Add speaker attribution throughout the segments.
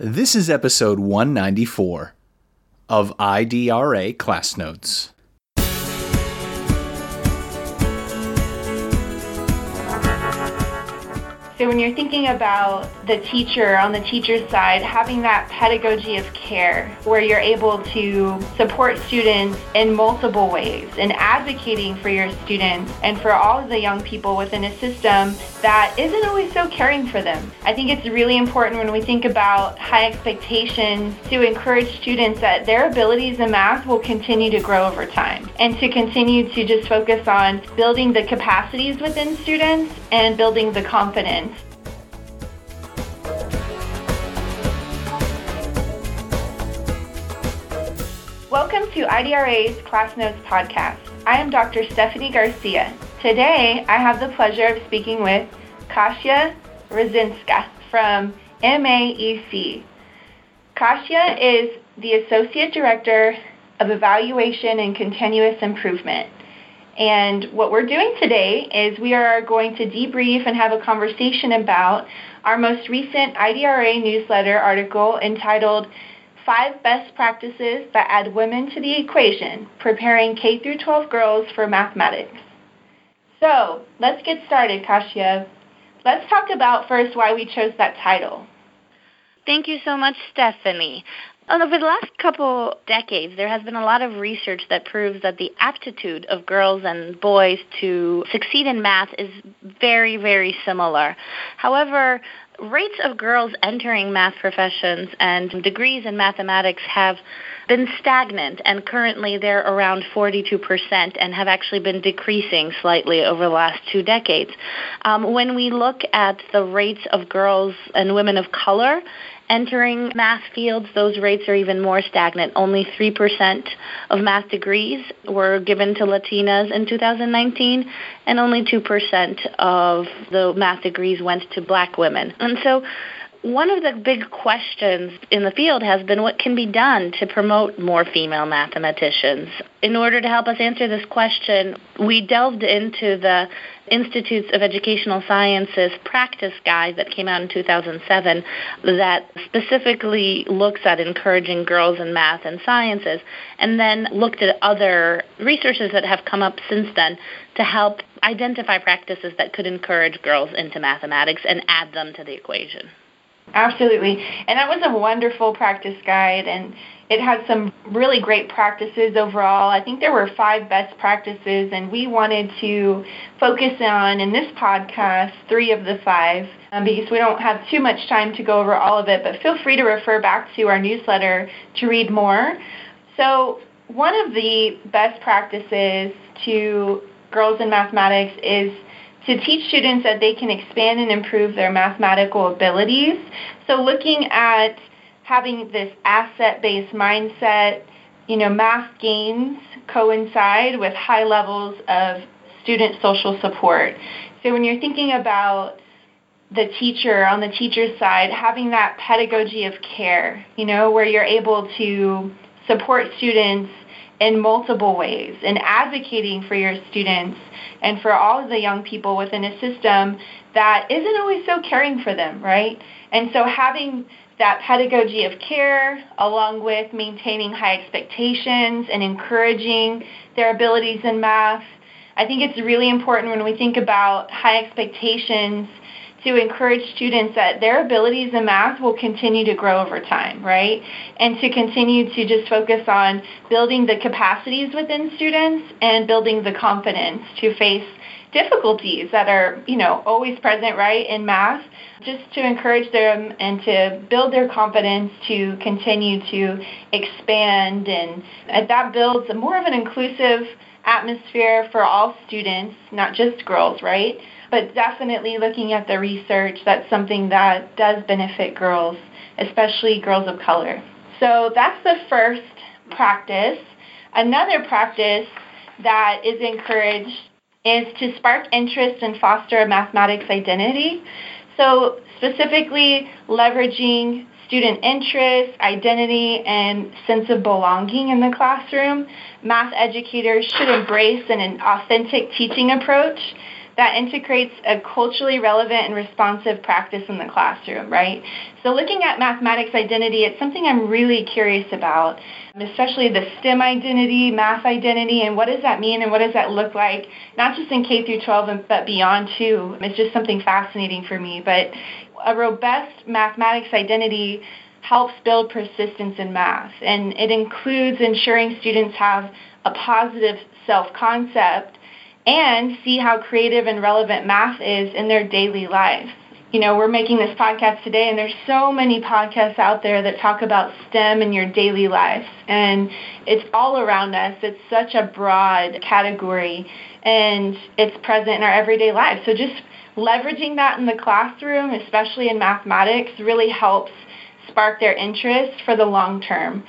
Speaker 1: This is episode 194 of IDRA Class Notes.
Speaker 2: So when you're thinking about the teacher on the teacher's side, having that pedagogy of care where you're able to support students in multiple ways and advocating for your students and for all of the young people within a system that isn't always so caring for them. I think it's really important when we think about high expectations to encourage students that their abilities in math will continue to grow over time and to continue to just focus on building the capacities within students and building the confidence Welcome to IDRA's Class Notes podcast. I am Dr. Stephanie Garcia. Today, I have the pleasure of speaking with Kasia Rydzinska from MAEC. Kasia is the Associate Director of Evaluation and Continuous Improvement. And what we're doing today is we are going to debrief and have a conversation about our most recent IDRA newsletter article entitled five best practices that add women to the equation, preparing K through 12 girls for mathematics. So, let's get started, Kasia. Let's talk about first why we chose that title.
Speaker 3: Thank you so much, Stephanie. Oh, Over the last couple decades, there has been a lot of research that proves that the aptitude of girls and boys to succeed in math is very, very similar. However, rates of girls entering math professions and degrees in mathematics have been stagnant, and currently they're around 42% and have actually been decreasing slightly over the last two decades. Um, when we look at the rates of girls and women of color entering math fields, those rates are even more stagnant. Only 3% of math degrees were given to Latinas in 2019, and only 2% of the math degrees went to black women. And so one of the big questions in the field has been what can be done to promote more female mathematicians. In order to help us answer this question, we delved into the Institutes of Educational Sciences practice guide that came out in 2007 that specifically looks at encouraging girls in math and sciences, and then looked at other resources that have come up since then to help identify practices that could encourage girls into mathematics and add them to the equation.
Speaker 2: Absolutely. And that was a wonderful practice guide and it had some really great practices overall. I think there were five best practices and we wanted to focus on in this podcast three of the five um, because we don't have too much time to go over all of it, but feel free to refer back to our newsletter to read more. So, one of the best practices to girls in mathematics is to teach students that they can expand and improve their mathematical abilities. So looking at having this asset-based mindset, you know, math gains coincide with high levels of student social support. So when you're thinking about the teacher on the teacher's side, having that pedagogy of care, you know, where you're able to support students in multiple ways and advocating for your students and for all of the young people within a system that isn't always so caring for them, right? And so having that pedagogy of care along with maintaining high expectations and encouraging their abilities in math. I think it's really important when we think about high expectations to encourage students that their abilities in math will continue to grow over time, right? And to continue to just focus on building the capacities within students and building the confidence to face difficulties that are, you know, always present, right, in math, just to encourage them and to build their confidence to continue to expand and that builds more of an inclusive atmosphere for all students, not just girls, right? But definitely looking at the research, that's something that does benefit girls, especially girls of color. So that's the first practice. Another practice that is encouraged is to spark interest and foster a mathematics identity. So specifically leveraging student interest, identity, and sense of belonging in the classroom, math educators should embrace an, authentic teaching approach that integrates a culturally relevant and responsive practice in the classroom, right? So, looking at mathematics identity, it's something I'm really curious about, especially the STEM identity, math identity, and what does that mean and what does that look like, not just in K through 12, but beyond too. It's just something fascinating for me. But a robust mathematics identity helps build persistence in math, and it includes ensuring students have a positive self concept and see how creative and relevant math is in their daily life. You know, we're making this podcast today, and there's so many podcasts out there that talk about STEM in your daily life, and it's all around us. It's such a broad category, and it's present in our everyday lives. So just leveraging that in the classroom, especially in mathematics, really helps spark their interest for the long term.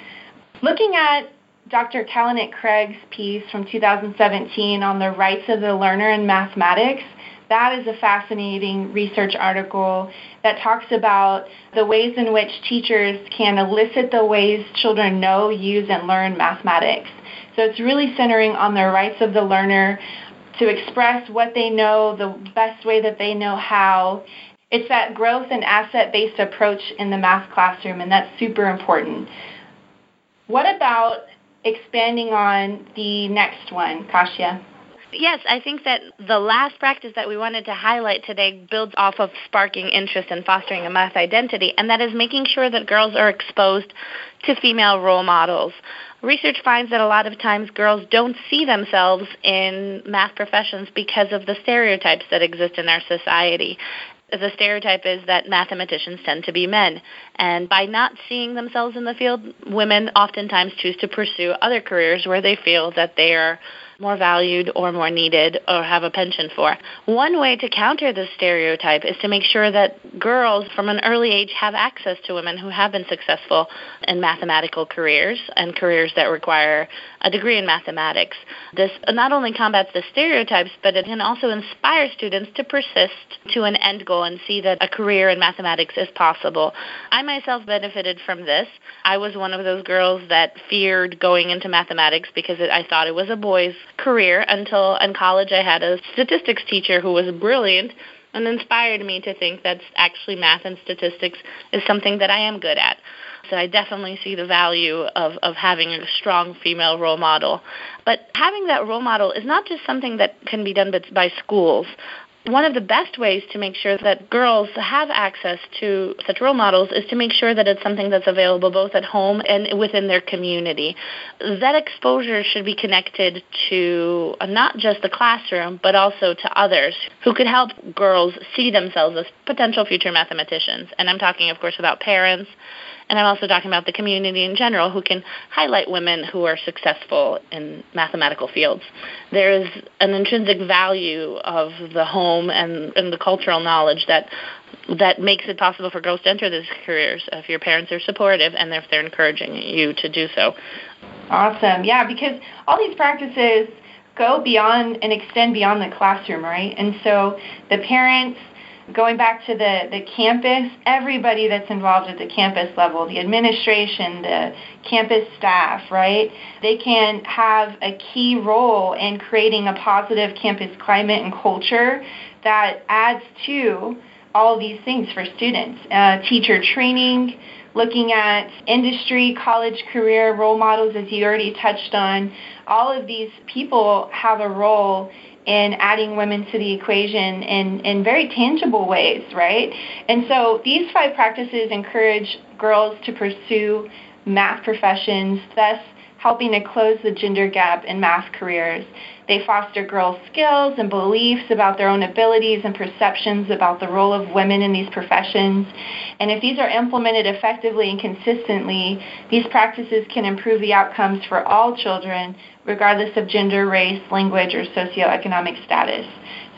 Speaker 2: Looking at Dr. Kalinec-Craig's piece from 2017 on the rights of the learner in mathematics, that is a fascinating research article that talks about the ways in which teachers can elicit the ways children know, use, and learn mathematics. So it's really centering on the rights of the learner to express what they know the best way that they know how. It's that growth and asset based approach in the math classroom, and that's super important. What about expanding on the next one, Kasia?
Speaker 3: Yes, I think that the last practice that we wanted to highlight today builds off of sparking interest and fostering a math identity, and that is making sure that girls are exposed to female role models. Research finds that a lot of times girls don't see themselves in math professions because of the stereotypes that exist in our society. The stereotype is that mathematicians tend to be men. And by not seeing themselves in the field, women oftentimes choose to pursue other careers where they feel that they are more valued or more needed or have a penchant for. One way to counter this stereotype is to make sure that girls from an early age have access to women who have been successful in mathematical careers and careers that require a degree in mathematics. This not only combats the stereotypes, but it can also inspire students to persist to an end goal and see that a career in mathematics is possible. I myself benefited from this. I was one of those girls that feared going into mathematics because I thought it was a boys' career until in college I had a statistics teacher who was brilliant and inspired me to think that actually math and statistics is something that I am good at. So I definitely see the value of, of having a strong female role model. But having that role model is not just something that can be done by schools one of the best ways to make sure that girls have access to such role models is to make sure that it's something that's available both at home and within their community. That exposure should be connected to not just the classroom, but also to others who could help girls see themselves as potential future mathematicians. And I'm talking, of course, about parents and I'm also talking about the community in general who can highlight women who are successful in mathematical fields. There is an intrinsic value of the home and, and the cultural knowledge that that makes it possible for girls to enter these careers if your parents are supportive and if they're encouraging you to do so.
Speaker 2: Awesome. Yeah, because all these practices go beyond and extend beyond the classroom, right? And so the parents going back to the, the campus, everybody that's involved at the campus level, the administration, the campus staff, right, they can have a key role in creating a positive campus climate and culture that adds to all these things for students. Uh, teacher training, looking at industry, college career role models, as you already touched on, all of these people have a role in adding women to the equation in, in very tangible ways, right? And so these five practices encourage girls to pursue math professions, thus helping to close the gender gap in math careers. They foster girls' skills and beliefs about their own abilities and perceptions about the role of women in these professions. And if these are implemented effectively and consistently, these practices can improve the outcomes for all children, regardless of gender, race, language, or socioeconomic status.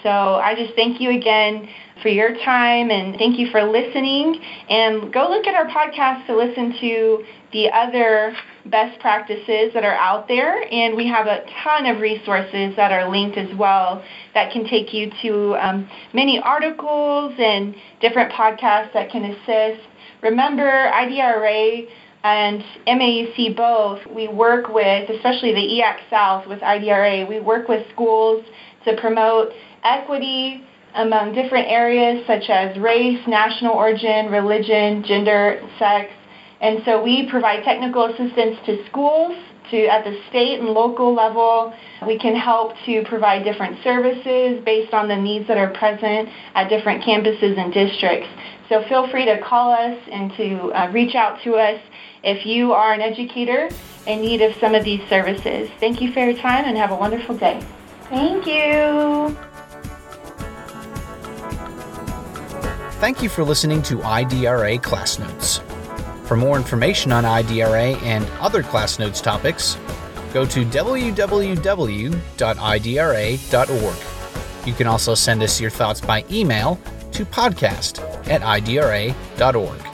Speaker 2: So I just thank you again for your time and thank you for listening. And go look at our podcast to listen to the other best practices that are out there. And we have a ton of resources that are linked as well that can take you to um, many articles and different podcasts that can assist. Remember, IDRA and MAEC both, we work with, especially the EAC South with IDRA, we work with schools to promote equity among different areas such as race, national origin, religion, gender, sex. And so we provide technical assistance to schools to at the state and local level. We can help to provide different services based on the needs that are present at different campuses and districts. So feel free to call us and to uh, reach out to us if you are an educator in need of some of these services. Thank you for your time and have a wonderful day.
Speaker 3: Thank you.
Speaker 1: Thank you for listening to IDRA Class Notes. For more information on IDRA and other Class Notes topics, go to www.idra.org. You can also send us your thoughts by email to podcast at idra.org.